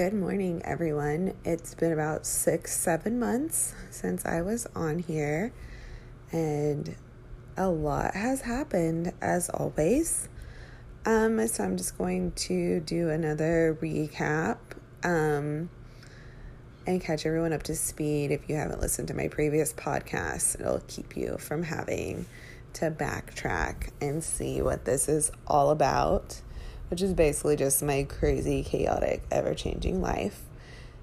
Good morning, everyone. It's been about six, seven months since I was on here, and a lot has happened as always. Um, so I'm just going to do another recap um, and catch everyone up to speed. If you haven't listened to my previous podcast, it'll keep you from having to backtrack and see what this is all about which is basically just my crazy, chaotic, ever changing life.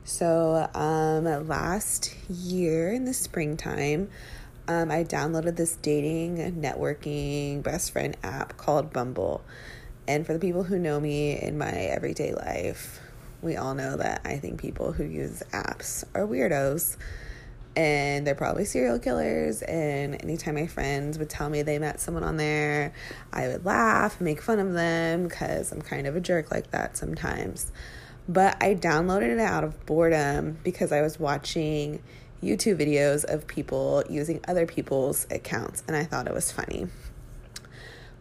So, um, last year in the springtime, um, I downloaded this dating, networking, best friend app called Bumble. And for the people who know me in my everyday life, we all know that I think people who use apps are weirdos and they're probably serial killers. And anytime my friends would tell me they met someone on there, I would laugh, make fun of them because I'm kind of a jerk like that sometimes. But I downloaded it out of boredom because I was watching YouTube videos of people using other people's accounts and I thought it was funny.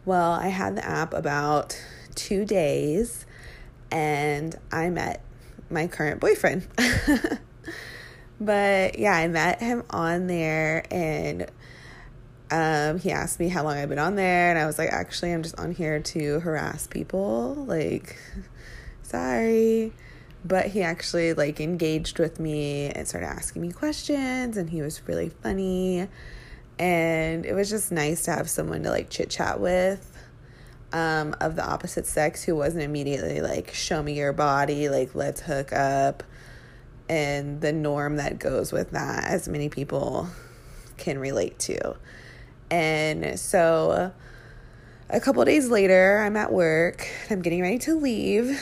Well, I had the app about two days and I met my current boyfriend. But yeah, I met him on there and um, he asked me how long I've been on there, and I was like, actually, I'm just on here to harass people. Like, sorry. But he actually like engaged with me and started asking me questions, and he was really funny. And it was just nice to have someone to like chit chat with um, of the opposite sex who wasn't immediately like, show me your body, like, let's hook up and the norm that goes with that, as many people can relate to. And so a couple days later, I'm at work, I'm getting ready to leave,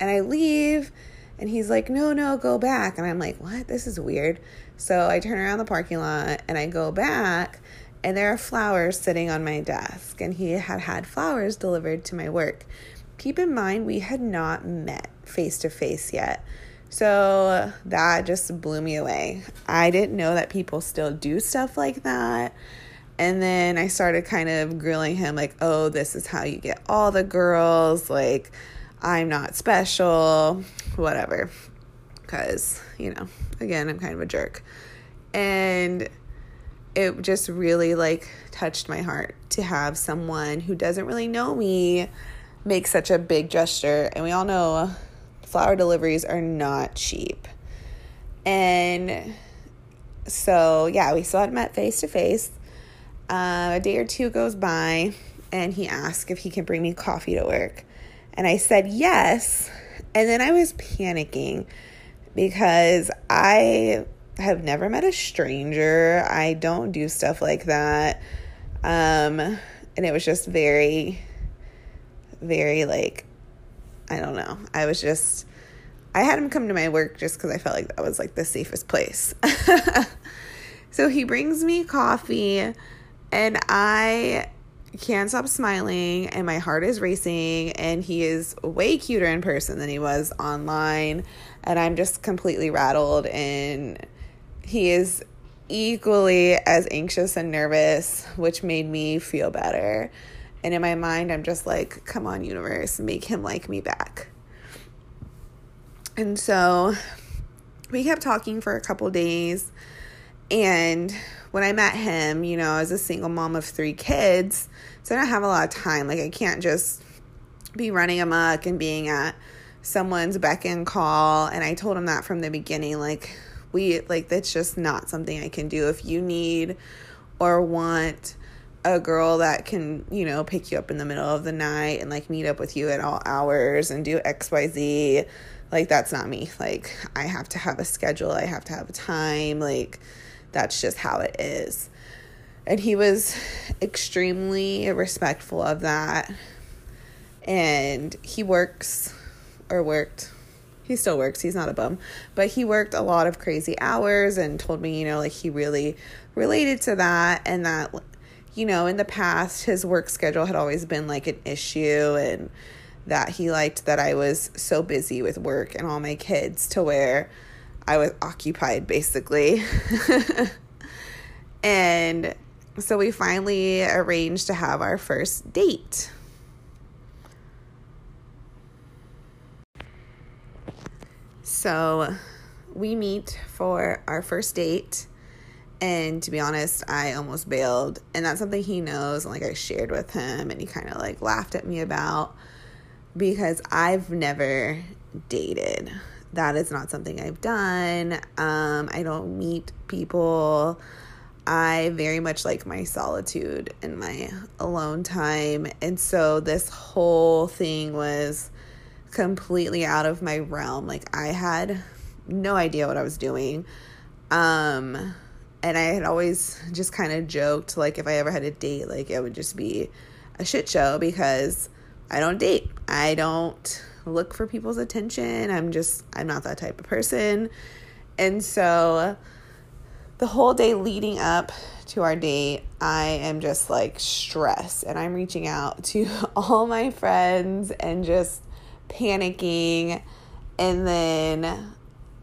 and I leave, and he's like, No, no, go back. And I'm like, What? This is weird. So I turn around the parking lot and I go back, and there are flowers sitting on my desk, and he had had flowers delivered to my work. Keep in mind, we had not met face to face yet. So that just blew me away. I didn't know that people still do stuff like that. And then I started kind of grilling him, like, oh, this is how you get all the girls. Like, I'm not special, whatever. Because, you know, again, I'm kind of a jerk. And it just really like touched my heart to have someone who doesn't really know me make such a big gesture. And we all know flower deliveries are not cheap. And so, yeah, we still hadn't met face to face. A day or two goes by, and he asked if he can bring me coffee to work. And I said yes. And then I was panicking because I have never met a stranger. I don't do stuff like that. Um, and it was just very, very like I don't know. I was just, I had him come to my work just because I felt like that was like the safest place. so he brings me coffee, and I can't stop smiling, and my heart is racing. And he is way cuter in person than he was online. And I'm just completely rattled. And he is equally as anxious and nervous, which made me feel better. And in my mind, I'm just like, come on, universe, make him like me back. And so we kept talking for a couple days. And when I met him, you know, as a single mom of three kids, so I don't have a lot of time. Like, I can't just be running amok and being at someone's beck and call. And I told him that from the beginning. Like, we, like, that's just not something I can do. If you need or want a girl that can, you know, pick you up in the middle of the night and like meet up with you at all hours and do XYZ. Like, that's not me. Like, I have to have a schedule, I have to have a time. Like, that's just how it is. And he was extremely respectful of that. And he works or worked. He still works. He's not a bum. But he worked a lot of crazy hours and told me, you know, like he really related to that and that you know, in the past, his work schedule had always been like an issue, and that he liked that I was so busy with work and all my kids to where I was occupied basically. and so we finally arranged to have our first date. So we meet for our first date. And to be honest, I almost bailed. And that's something he knows. And like I shared with him, and he kind of like laughed at me about because I've never dated. That is not something I've done. Um, I don't meet people. I very much like my solitude and my alone time. And so this whole thing was completely out of my realm. Like I had no idea what I was doing. Um and I had always just kind of joked like if I ever had a date like it would just be a shit show because I don't date. I don't look for people's attention. I'm just I'm not that type of person. And so the whole day leading up to our date, I am just like stressed and I'm reaching out to all my friends and just panicking. And then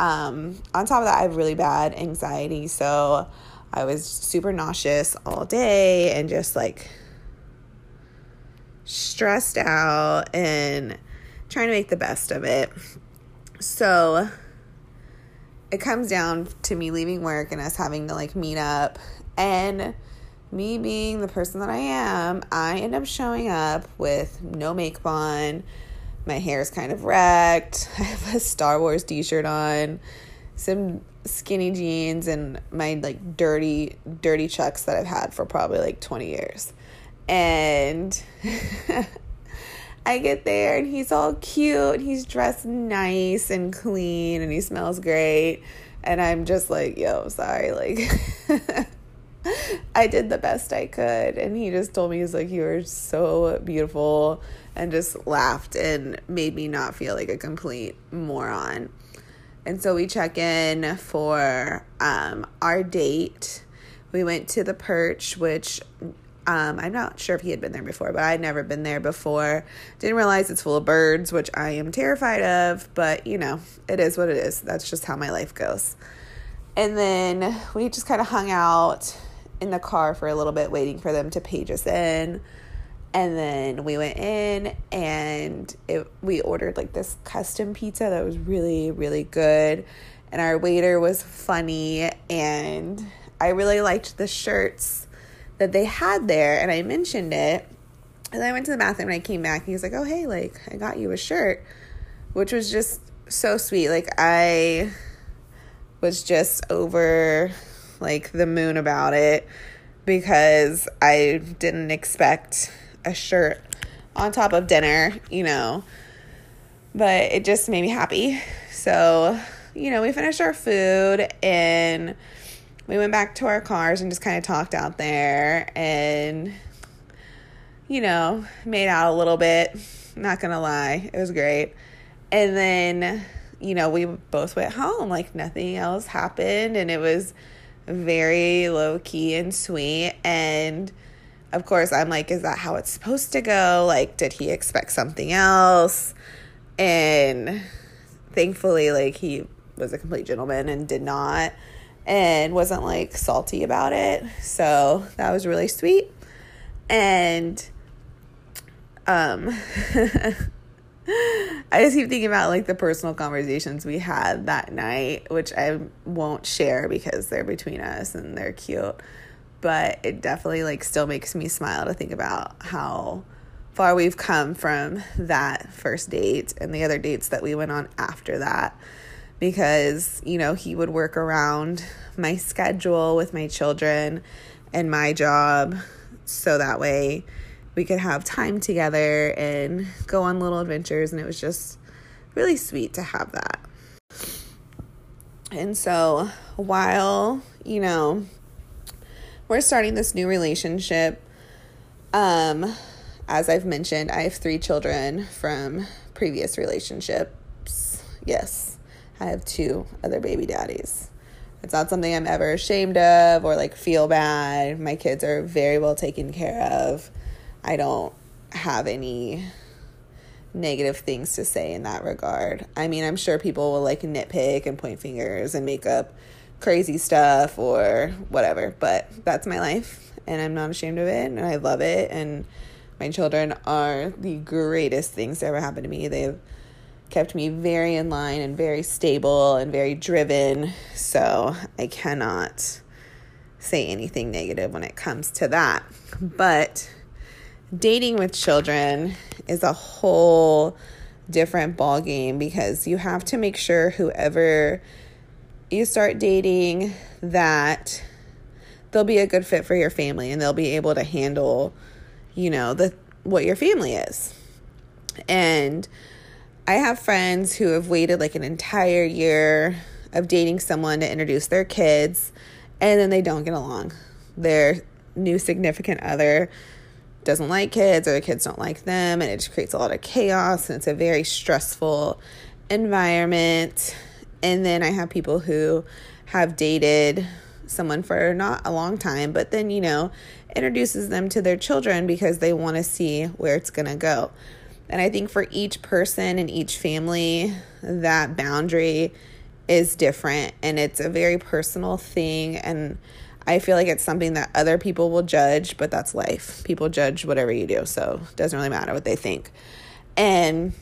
um, on top of that, I have really bad anxiety. So I was super nauseous all day and just like stressed out and trying to make the best of it. So it comes down to me leaving work and us having to like meet up and me being the person that I am, I end up showing up with no makeup on. My hair is kind of wrecked. I have a Star Wars t-shirt on, some skinny jeans and my like dirty dirty chucks that I've had for probably like 20 years. And I get there and he's all cute. He's dressed nice and clean and he smells great. And I'm just like, yo, sorry. Like, I did the best I could. And he just told me, he's like, you are so beautiful. And just laughed and made me not feel like a complete moron. And so we check in for um, our date. We went to the Perch, which um, I'm not sure if he had been there before, but I'd never been there before. Didn't realize it's full of birds, which I am terrified of, but you know, it is what it is. That's just how my life goes. And then we just kind of hung out in the car for a little bit, waiting for them to page us in. And then we went in and it, we ordered like this custom pizza that was really, really good. And our waiter was funny. And I really liked the shirts that they had there and I mentioned it. And I went to the bathroom and I came back and he was like, Oh, hey, like, I got you a shirt, which was just so sweet. Like, I was just over like the moon about it because I didn't expect a shirt on top of dinner, you know. But it just made me happy. So, you know, we finished our food and we went back to our cars and just kind of talked out there and you know made out a little bit not gonna lie it was great and then you know we both went home like nothing else happened and it was very low key and sweet and of course i'm like is that how it's supposed to go like did he expect something else and thankfully like he was a complete gentleman and did not and wasn't like salty about it. So that was really sweet. And um I just keep thinking about like the personal conversations we had that night, which I won't share because they're between us and they're cute. But it definitely like still makes me smile to think about how far we've come from that first date and the other dates that we went on after that because, you know, he would work around my schedule with my children and my job so that way we could have time together and go on little adventures. And it was just really sweet to have that. And so while, you know, we're starting this new relationship, um, as I've mentioned, I have three children from previous relationships. Yes. I have two other baby daddies. It's not something I'm ever ashamed of or like feel bad. My kids are very well taken care of. I don't have any negative things to say in that regard. I mean, I'm sure people will like nitpick and point fingers and make up crazy stuff or whatever, but that's my life and I'm not ashamed of it and I love it and my children are the greatest things to ever happen to me. They've kept me very in line and very stable and very driven. So I cannot say anything negative when it comes to that. But dating with children is a whole different ball game because you have to make sure whoever you start dating that they'll be a good fit for your family and they'll be able to handle you know the what your family is. And i have friends who have waited like an entire year of dating someone to introduce their kids and then they don't get along. Their new significant other doesn't like kids or the kids don't like them and it just creates a lot of chaos and it's a very stressful environment and then i have people who have dated someone for not a long time but then you know introduces them to their children because they want to see where it's going to go and i think for each person and each family that boundary is different and it's a very personal thing and I feel like it's something that other people will judge, but that's life. People judge whatever you do, so it doesn't really matter what they think. And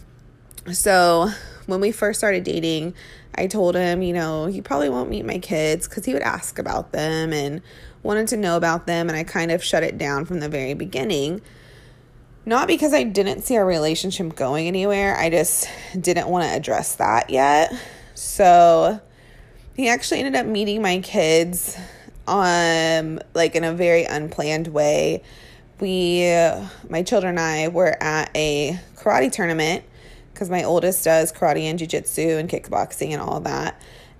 so when we first started dating, I told him, you know, he probably won't meet my kids because he would ask about them and wanted to know about them. And I kind of shut it down from the very beginning. Not because I didn't see our relationship going anywhere, I just didn't want to address that yet. So he actually ended up meeting my kids um like in a very unplanned way. We my children and I were at a karate tournament because my oldest does karate and jiu-jitsu and kickboxing and all that.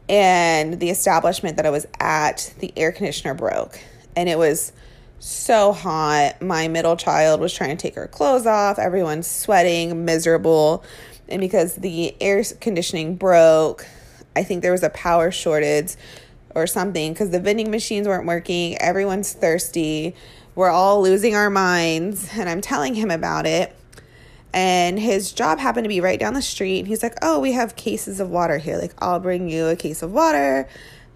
And the establishment that I was at, the air conditioner broke. And it was so hot. My middle child was trying to take her clothes off. Everyone's sweating, miserable. And because the air conditioning broke, I think there was a power shortage or something because the vending machines weren't working. Everyone's thirsty. We're all losing our minds. And I'm telling him about it. And his job happened to be right down the street. He's like, Oh, we have cases of water here. Like, I'll bring you a case of water.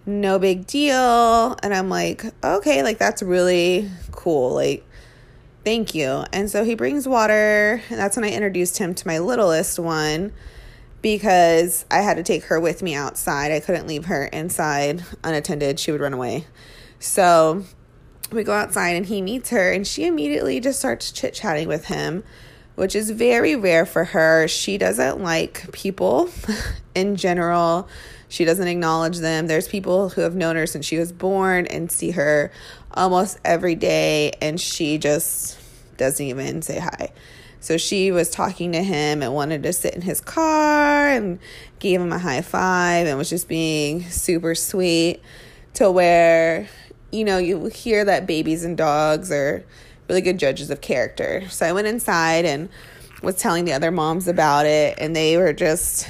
No big deal. And I'm like, Okay, like, that's really cool. Like, thank you. And so he brings water. And that's when I introduced him to my littlest one because I had to take her with me outside. I couldn't leave her inside unattended. She would run away. So we go outside and he meets her and she immediately just starts chit chatting with him, which is very rare for her. She doesn't like people in general. She doesn't acknowledge them. There's people who have known her since she was born and see her almost every day, and she just doesn't even say hi. So she was talking to him and wanted to sit in his car and gave him a high five and was just being super sweet to where, you know, you hear that babies and dogs are really good judges of character. So I went inside and was telling the other moms about it and they were just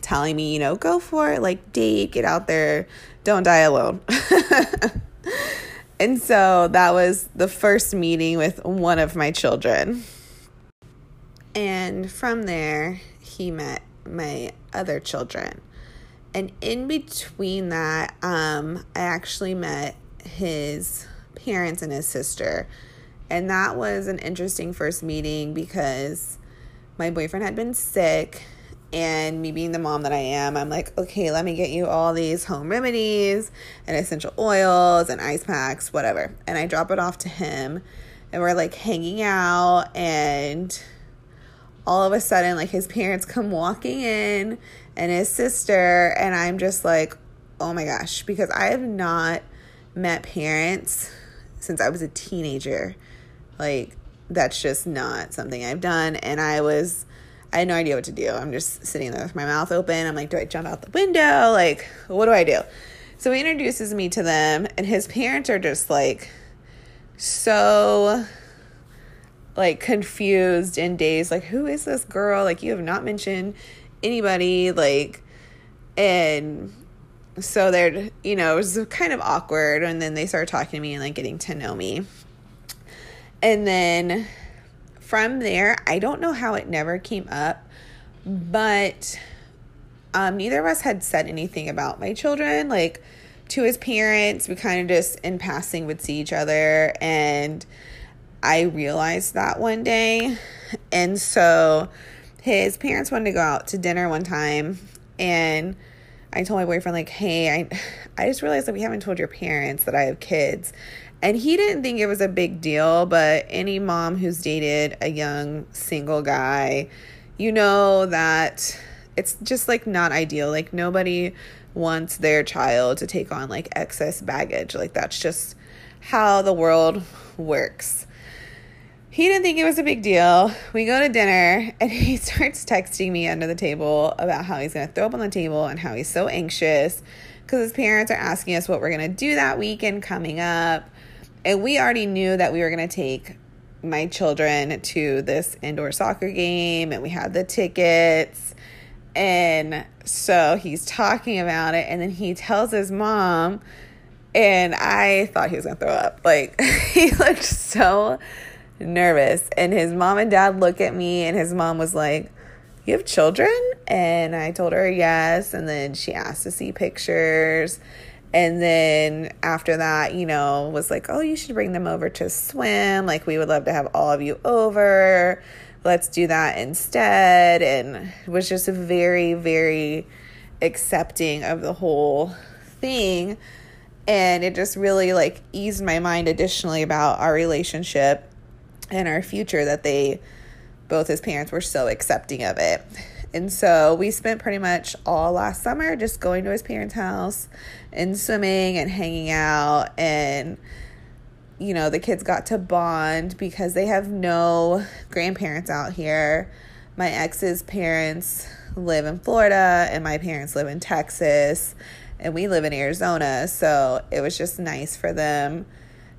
telling me, you know, go for it, like date, get out there, don't die alone. and so that was the first meeting with one of my children. And from there, he met my other children. And in between that, um, I actually met his parents and his sister. And that was an interesting first meeting because my boyfriend had been sick. And me being the mom that I am, I'm like, okay, let me get you all these home remedies and essential oils and ice packs, whatever. And I drop it off to him. And we're like hanging out and all of a sudden like his parents come walking in and his sister and I'm just like, "Oh my gosh," because I have not met parents since I was a teenager. Like that's just not something I've done and I was I had no idea what to do. I'm just sitting there with my mouth open. I'm like, "Do I jump out the window? Like, what do I do?" So he introduces me to them and his parents are just like so like confused in days like who is this girl like you have not mentioned anybody like and so they're you know it was kind of awkward and then they started talking to me and like getting to know me and then from there i don't know how it never came up but um, neither of us had said anything about my children like to his parents we kind of just in passing would see each other and I realized that one day. And so his parents wanted to go out to dinner one time and I told my boyfriend like, "Hey, I I just realized that we haven't told your parents that I have kids." And he didn't think it was a big deal, but any mom who's dated a young single guy, you know that it's just like not ideal. Like nobody wants their child to take on like excess baggage. Like that's just how the world works. He didn't think it was a big deal. We go to dinner and he starts texting me under the table about how he's going to throw up on the table and how he's so anxious because his parents are asking us what we're going to do that weekend coming up. And we already knew that we were going to take my children to this indoor soccer game and we had the tickets. And so he's talking about it and then he tells his mom and I thought he was going to throw up. Like he looked so nervous and his mom and dad look at me and his mom was like, "You have children?" And I told her yes and then she asked to see pictures and then after that, you know, was like, oh, you should bring them over to swim. Like, we would love to have all of you over. Let's do that instead. And was just very, very accepting of the whole thing. And it just really like eased my mind additionally about our relationship and our future that they, both his parents, were so accepting of it. And so we spent pretty much all last summer just going to his parents' house and swimming and hanging out. And, you know, the kids got to bond because they have no grandparents out here. My ex's parents live in Florida, and my parents live in Texas, and we live in Arizona. So it was just nice for them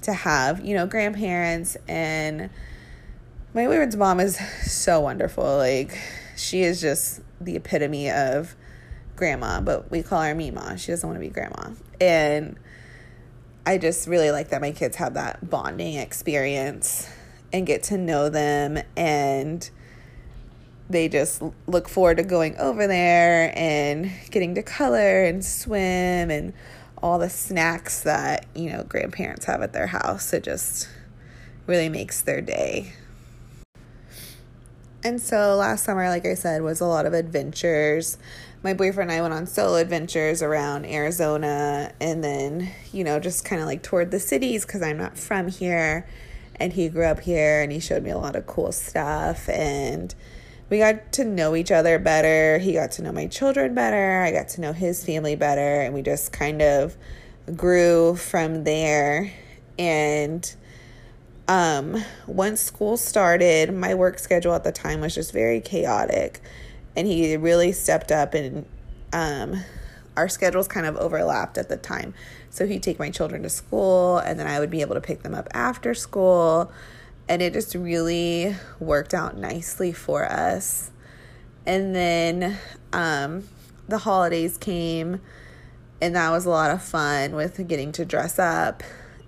to have, you know, grandparents. And my boyfriend's mom is so wonderful. Like, she is just the epitome of grandma, but we call her Mima. She doesn't want to be grandma. And I just really like that my kids have that bonding experience and get to know them and they just look forward to going over there and getting to color and swim and all the snacks that, you know, grandparents have at their house. It just really makes their day. And so last summer, like I said, was a lot of adventures. My boyfriend and I went on solo adventures around Arizona and then, you know, just kind of like toward the cities because I'm not from here. And he grew up here and he showed me a lot of cool stuff. And we got to know each other better. He got to know my children better. I got to know his family better. And we just kind of grew from there. And um, once school started, my work schedule at the time was just very chaotic, and he really stepped up and um, our schedules kind of overlapped at the time. So he'd take my children to school, and then I would be able to pick them up after school, and it just really worked out nicely for us. And then um, the holidays came, and that was a lot of fun with getting to dress up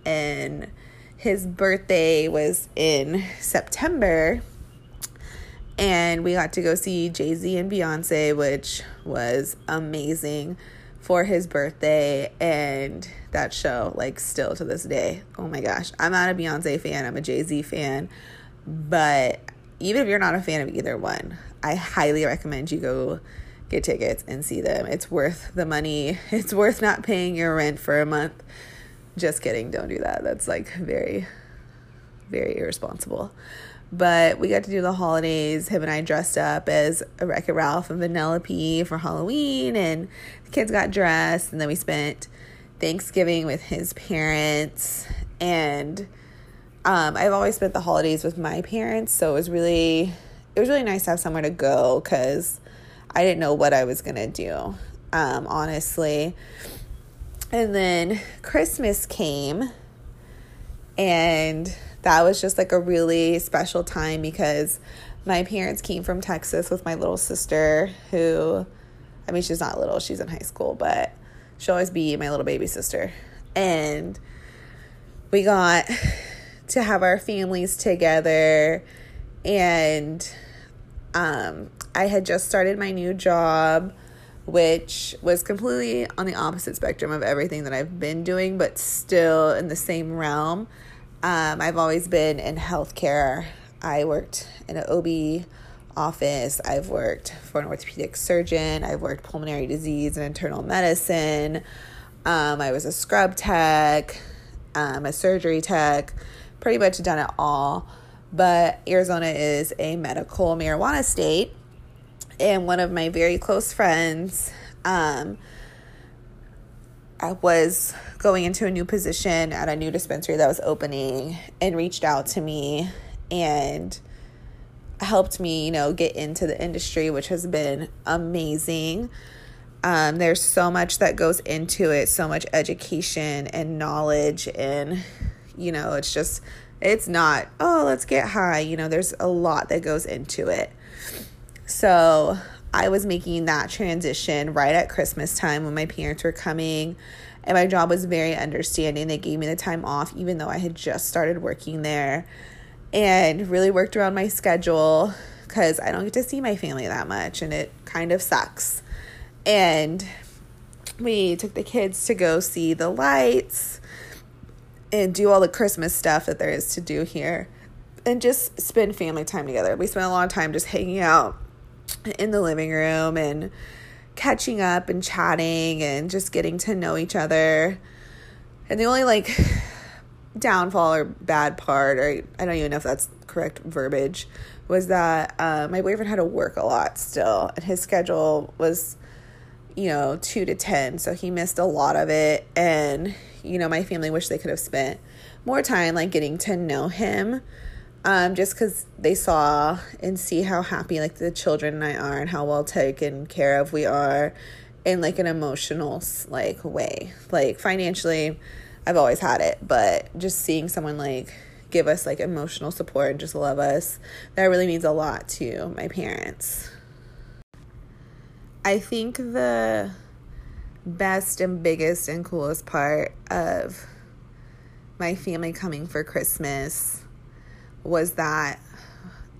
and his birthday was in September and we got to go see Jay Z and Beyonce, which was amazing for his birthday. And that show, like, still to this day, oh my gosh, I'm not a Beyonce fan, I'm a Jay Z fan. But even if you're not a fan of either one, I highly recommend you go get tickets and see them. It's worth the money, it's worth not paying your rent for a month just kidding, don't do that. That's like very, very irresponsible. But we got to do the holidays. Him and I dressed up as a Wreck It Ralph and Vanellope for Halloween, and the kids got dressed. And then we spent Thanksgiving with his parents. And um, I've always spent the holidays with my parents, so it was really, it was really nice to have somewhere to go because I didn't know what I was gonna do. Um, honestly, and then Christmas came, and that was just like a really special time because my parents came from Texas with my little sister, who, I mean, she's not little, she's in high school, but she'll always be my little baby sister. And we got to have our families together, and um, I had just started my new job which was completely on the opposite spectrum of everything that I've been doing, but still in the same realm. Um, I've always been in healthcare. I worked in an OB office. I've worked for an orthopedic surgeon. I've worked pulmonary disease and internal medicine. Um, I was a scrub tech, um, a surgery tech, pretty much done it all. But Arizona is a medical marijuana state. And one of my very close friends um, I was going into a new position at a new dispensary that was opening and reached out to me and helped me, you know, get into the industry, which has been amazing. Um, there's so much that goes into it, so much education and knowledge, and you know, it's just, it's not, oh, let's get high. You know, there's a lot that goes into it. So I was making that transition right at Christmas time when my parents were coming, and my job was very understanding. They gave me the time off, even though I had just started working there and really worked around my schedule because I don't get to see my family that much and it kind of sucks. And we took the kids to go see the lights and do all the Christmas stuff that there is to do here and just spend family time together. We spent a lot of time just hanging out in the living room and catching up and chatting and just getting to know each other. And the only like downfall or bad part, or I don't even know if that's correct verbiage, was that uh, my boyfriend had to work a lot still, and his schedule was, you know, two to 10. So he missed a lot of it. And, you know, my family wished they could have spent more time like getting to know him. Um, just because they saw and see how happy like the children and I are and how well taken care of we are in like an emotional like way like financially I've always had it, but just seeing someone like give us like emotional support and just love us, that really means a lot to my parents. I think the best and biggest and coolest part of my family coming for Christmas was that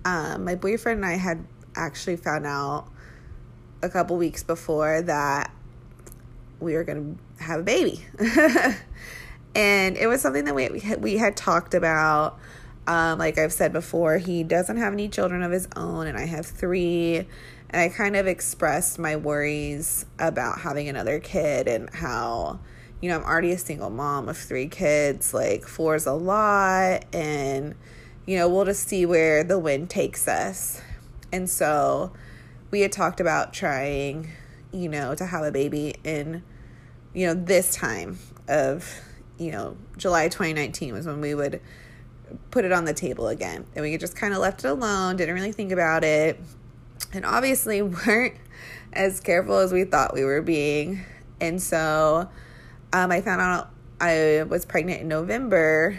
um, my boyfriend and I had actually found out a couple weeks before that we were going to have a baby. and it was something that we we had talked about. Um, like I've said before, he doesn't have any children of his own, and I have three. And I kind of expressed my worries about having another kid and how, you know, I'm already a single mom of three kids. Like, four is a lot. And, you know, we'll just see where the wind takes us. And so we had talked about trying, you know, to have a baby in, you know, this time of you know, July 2019 was when we would put it on the table again. And we just kind of left it alone, didn't really think about it. And obviously weren't as careful as we thought we were being. And so um, I found out I was pregnant in November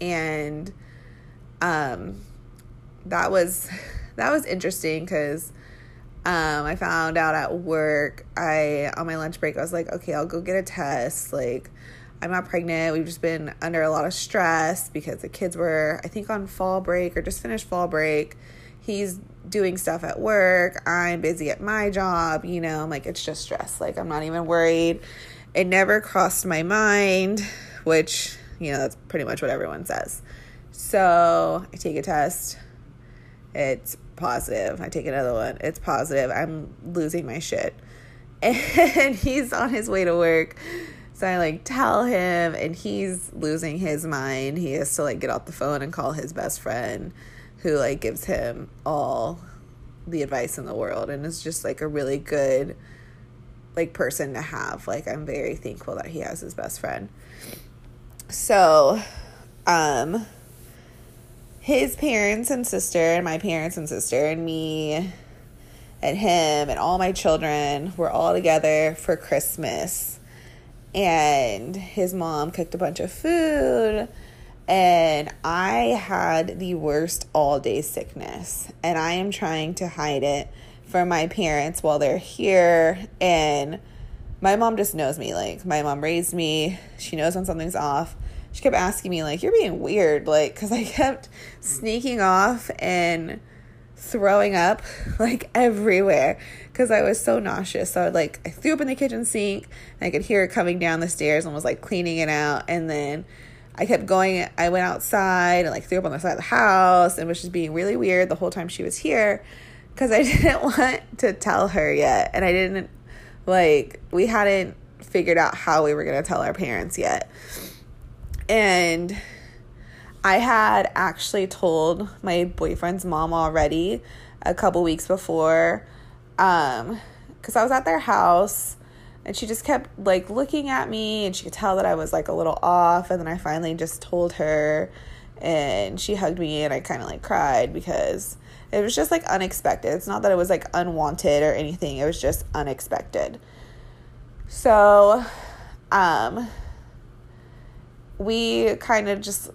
and um, that was that was interesting because um, I found out at work I on my lunch break I was like okay I'll go get a test like I'm not pregnant. We've just been under a lot of stress because the kids were, I think, on fall break or just finished fall break. He's doing stuff at work. I'm busy at my job. You know, I'm like, it's just stress. Like, I'm not even worried. It never crossed my mind, which, you know, that's pretty much what everyone says. So I take a test. It's positive. I take another one. It's positive. I'm losing my shit. And he's on his way to work so I like tell him, and he's losing his mind. He has to like get off the phone and call his best friend, who like gives him all the advice in the world, and is just like a really good like person to have. Like I'm very thankful that he has his best friend. So, um, his parents and sister, and my parents and sister, and me, and him, and all my children were all together for Christmas. And his mom cooked a bunch of food and I had the worst all day sickness. And I am trying to hide it from my parents while they're here. And my mom just knows me. Like my mom raised me. She knows when something's off she kept asking me like you're being weird like cuz I kept sneaking off and throwing up like everywhere because I was so nauseous. So I like I threw up in the kitchen sink and I could hear it coming down the stairs and was like cleaning it out. And then I kept going. I went outside and like threw up on the side of the house and was just being really weird the whole time she was here. because I didn't want to tell her yet. And I didn't, like, we hadn't figured out how we were going to tell our parents yet. And I had actually told my boyfriend's mom already a couple weeks before um cuz I was at their house and she just kept like looking at me and she could tell that I was like a little off and then I finally just told her and she hugged me and I kind of like cried because it was just like unexpected. It's not that it was like unwanted or anything. It was just unexpected. So um we kind of just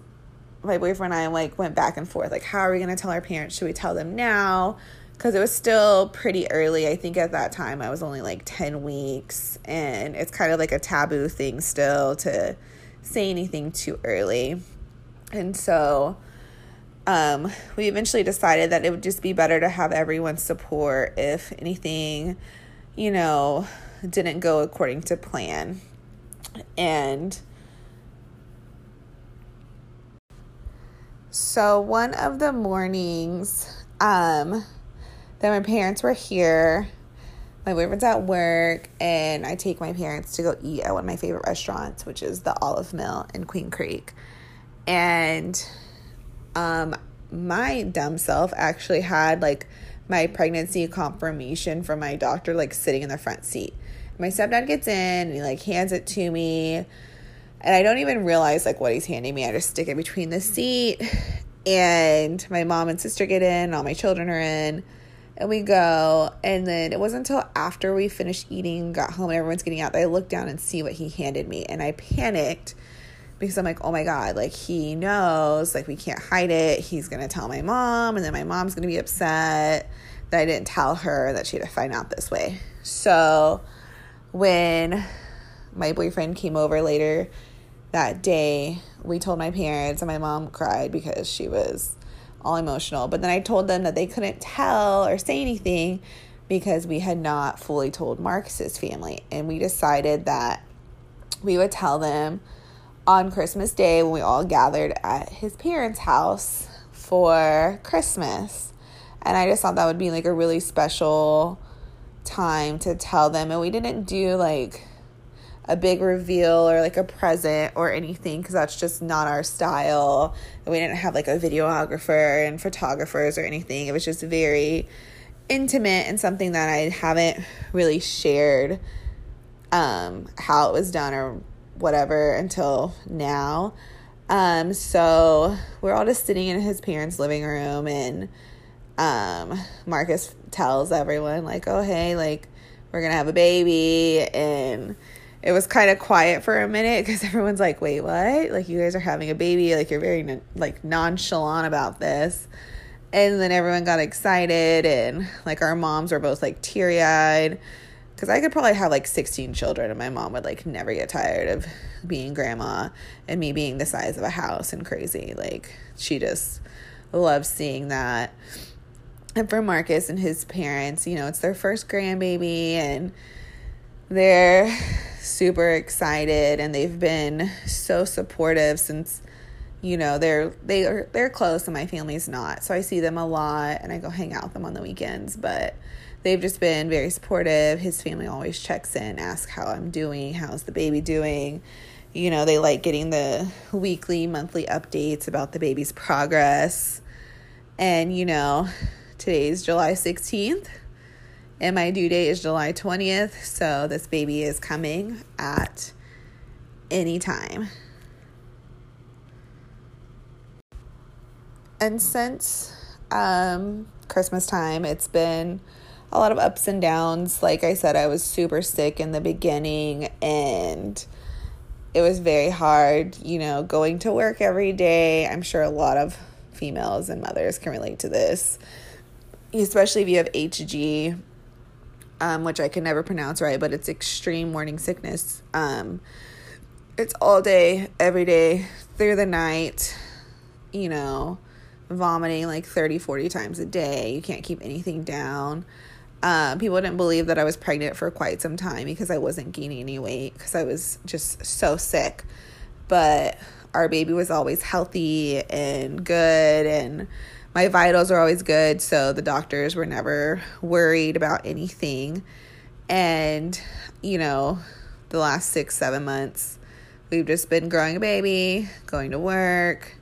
my boyfriend and I like went back and forth like how are we going to tell our parents? Should we tell them now? Cuz it was still pretty early. I think at that time I was only like 10 weeks and it's kind of like a taboo thing still to say anything too early. And so um, we eventually decided that it would just be better to have everyone's support if anything, you know, didn't go according to plan. And So one of the mornings um, that my parents were here, my boyfriend's at work, and I take my parents to go eat at one of my favorite restaurants, which is the Olive Mill in Queen Creek. And um, my dumb self actually had like my pregnancy confirmation from my doctor like sitting in the front seat. My stepdad gets in and he like hands it to me and I don't even realize like what he's handing me. I just stick it between the seat, and my mom and sister get in, all my children are in, and we go. And then it wasn't until after we finished eating, got home, and everyone's getting out that I look down and see what he handed me, and I panicked because I'm like, oh my god, like he knows, like we can't hide it. He's gonna tell my mom, and then my mom's gonna be upset that I didn't tell her that she had to find out this way. So when my boyfriend came over later that day, we told my parents, and my mom cried because she was all emotional. But then I told them that they couldn't tell or say anything because we had not fully told Marcus's family. And we decided that we would tell them on Christmas Day when we all gathered at his parents' house for Christmas. And I just thought that would be like a really special time to tell them. And we didn't do like a big reveal or like a present or anything because that's just not our style. We didn't have like a videographer and photographers or anything. It was just very intimate and something that I haven't really shared um, how it was done or whatever until now. Um, so we're all just sitting in his parents' living room and um, Marcus tells everyone like, "Oh, hey, like we're going to have a baby." And it was kind of quiet for a minute because everyone's like, "Wait, what? Like you guys are having a baby? Like you're very like nonchalant about this." And then everyone got excited and like our moms were both like teary-eyed cuz I could probably have like 16 children and my mom would like never get tired of being grandma and me being the size of a house and crazy. Like she just loves seeing that. And for Marcus and his parents, you know, it's their first grandbaby and they're super excited and they've been so supportive since you know they're they are they're close and my family's not. So i see them a lot and i go hang out with them on the weekends but they've just been very supportive. His family always checks in asks how i'm doing how's the baby doing. You know they like getting the weekly monthly updates about the baby's progress. And you know today's july 16th and my due date is July 20th, so this baby is coming at any time. And since um, Christmas time, it's been a lot of ups and downs. Like I said, I was super sick in the beginning and it was very hard, you know, going to work every day. I'm sure a lot of females and mothers can relate to this, especially if you have HG um, which I can never pronounce right, but it's extreme morning sickness. Um, it's all day, every day, through the night, you know, vomiting like 30, 40 times a day. You can't keep anything down. Um, people didn't believe that I was pregnant for quite some time because I wasn't gaining any weight because I was just so sick. But our baby was always healthy and good and my vitals are always good, so the doctors were never worried about anything. And, you know, the last six, seven months, we've just been growing a baby, going to work,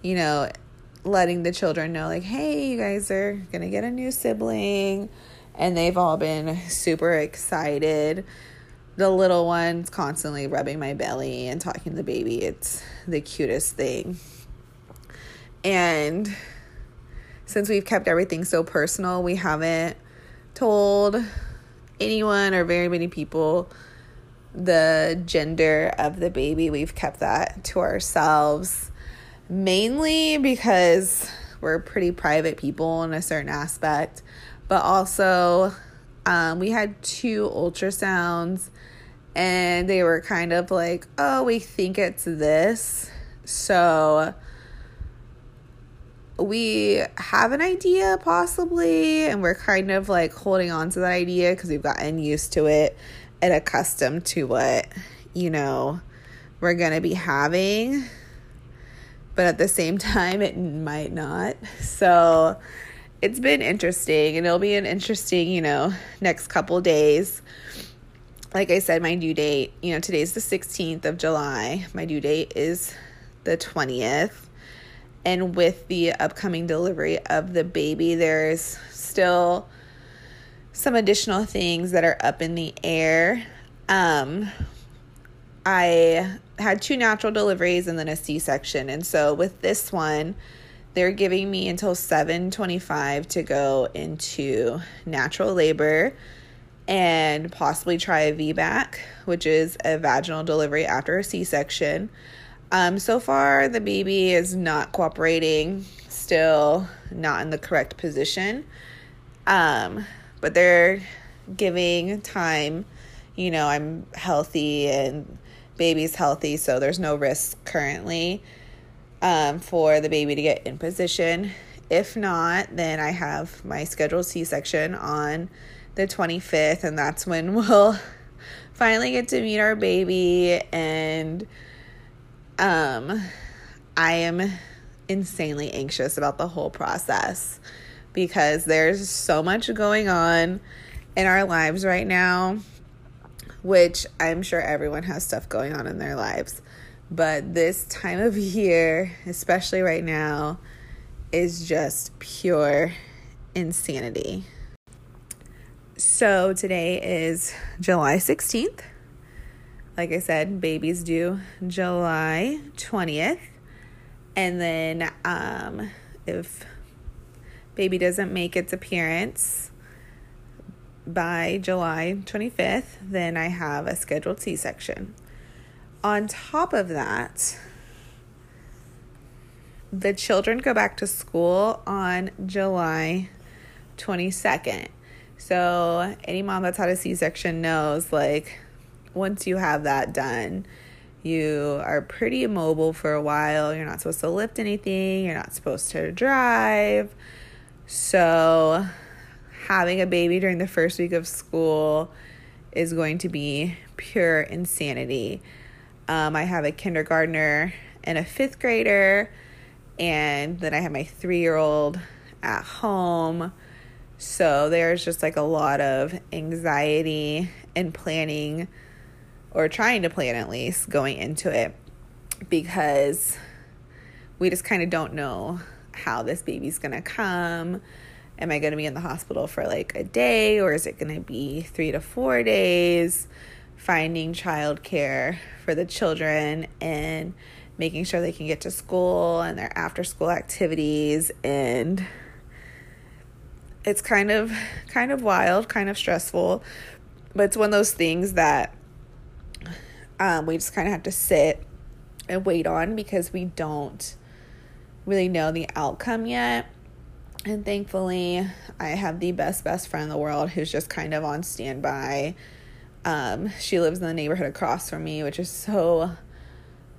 you know, letting the children know, like, hey, you guys are gonna get a new sibling. And they've all been super excited. The little one's constantly rubbing my belly and talking to the baby. It's the cutest thing. And since we've kept everything so personal, we haven't told anyone or very many people the gender of the baby. We've kept that to ourselves mainly because we're pretty private people in a certain aspect, but also um, we had two ultrasounds and they were kind of like, oh, we think it's this. So we have an idea possibly, and we're kind of like holding on to that idea because we've gotten used to it and accustomed to what, you know, we're going to be having. But at the same time, it might not. So it's been interesting, and it'll be an interesting, you know, next couple days. Like I said, my due date, you know, today's the 16th of July. My due date is the 20th and with the upcoming delivery of the baby, there's still some additional things that are up in the air. Um, I had two natural deliveries and then a C section. And so with this one, they're giving me until 725 to go into natural labor and possibly try a VBAC, which is a vaginal delivery after a C section. Um, so far, the baby is not cooperating, still not in the correct position. Um, but they're giving time. You know, I'm healthy and baby's healthy, so there's no risk currently um, for the baby to get in position. If not, then I have my scheduled C section on the 25th, and that's when we'll finally get to meet our baby and um, I am insanely anxious about the whole process because there's so much going on in our lives right now, which I'm sure everyone has stuff going on in their lives. But this time of year, especially right now, is just pure insanity. So today is July 16th like I said, baby's due July 20th. And then um, if baby doesn't make its appearance by July 25th, then I have a scheduled C section. On top of that, the children go back to school on July 22nd. So, any mom that's had a C section knows like once you have that done, you are pretty immobile for a while. You're not supposed to lift anything, you're not supposed to drive. So, having a baby during the first week of school is going to be pure insanity. Um, I have a kindergartner and a fifth grader, and then I have my three year old at home. So, there's just like a lot of anxiety and planning or trying to plan at least going into it because we just kind of don't know how this baby's gonna come. Am I gonna be in the hospital for like a day or is it gonna be three to four days? Finding childcare for the children and making sure they can get to school and their after school activities and it's kind of kind of wild, kind of stressful, but it's one of those things that um, we just kind of have to sit and wait on because we don't really know the outcome yet. And thankfully, I have the best, best friend in the world who's just kind of on standby. Um, she lives in the neighborhood across from me, which is so,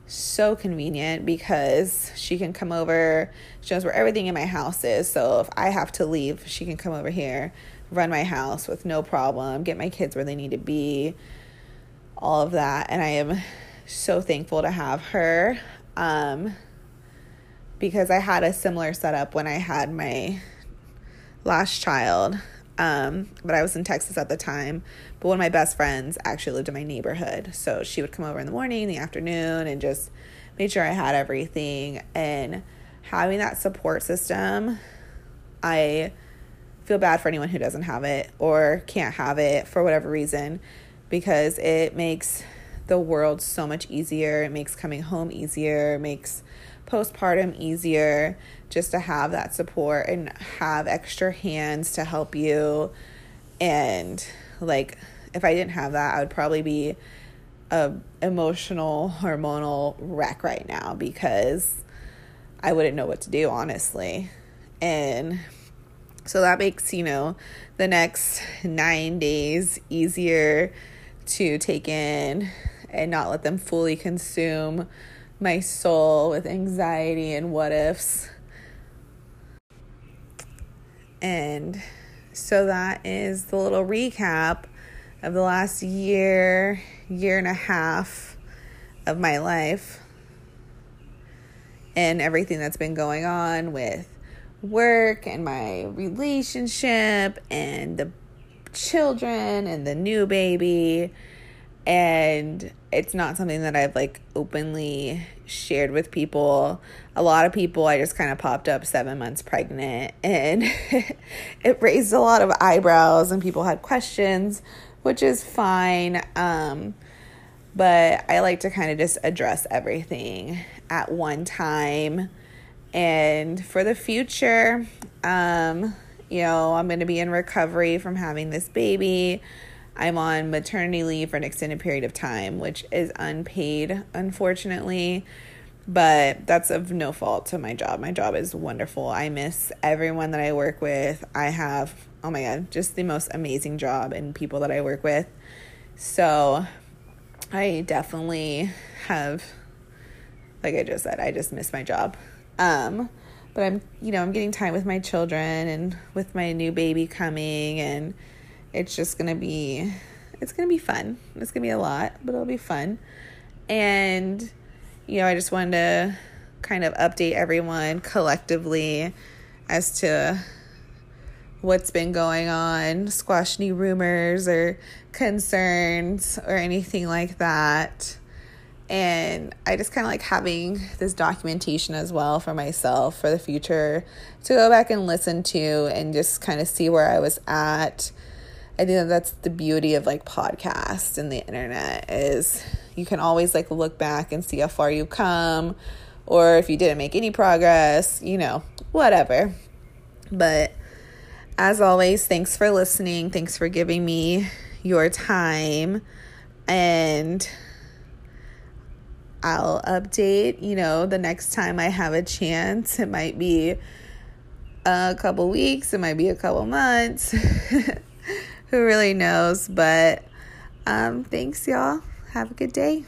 so convenient because she can come over. She knows where everything in my house is. So if I have to leave, she can come over here, run my house with no problem, get my kids where they need to be all of that. And I am so thankful to have her. Um, because I had a similar setup when I had my last child. Um, but I was in Texas at the time. But one of my best friends actually lived in my neighborhood. So she would come over in the morning, in the afternoon, and just made sure I had everything. And having that support system, I feel bad for anyone who doesn't have it or can't have it for whatever reason because it makes the world so much easier. It makes coming home easier, it makes postpartum easier just to have that support and have extra hands to help you. And like, if I didn't have that, I would probably be a emotional hormonal wreck right now because I wouldn't know what to do honestly. And so that makes, you know, the next 9 days easier to take in and not let them fully consume my soul with anxiety and what ifs. And so that is the little recap of the last year, year and a half of my life and everything that's been going on with work and my relationship and the children and the new baby and it's not something that I've like openly shared with people. A lot of people I just kind of popped up 7 months pregnant and it raised a lot of eyebrows and people had questions, which is fine. Um but I like to kind of just address everything at one time. And for the future, um you know, I'm going to be in recovery from having this baby. I'm on maternity leave for an extended period of time, which is unpaid, unfortunately. But that's of no fault to my job. My job is wonderful. I miss everyone that I work with. I have, oh my God, just the most amazing job and people that I work with. So I definitely have, like I just said, I just miss my job. Um, but I'm, you know, I'm getting time with my children and with my new baby coming and it's just going to be it's going to be fun. It's going to be a lot, but it'll be fun. And you know, I just wanted to kind of update everyone collectively as to what's been going on, squash any rumors or concerns or anything like that. And I just kind of like having this documentation as well for myself for the future to go back and listen to and just kind of see where I was at I think that that's the beauty of like podcasts and the internet is you can always like look back and see how far you've come or if you didn't make any progress, you know, whatever. But as always, thanks for listening. Thanks for giving me your time and I'll update, you know, the next time I have a chance. It might be a couple weeks, it might be a couple months. who really knows? But um, thanks, y'all. Have a good day.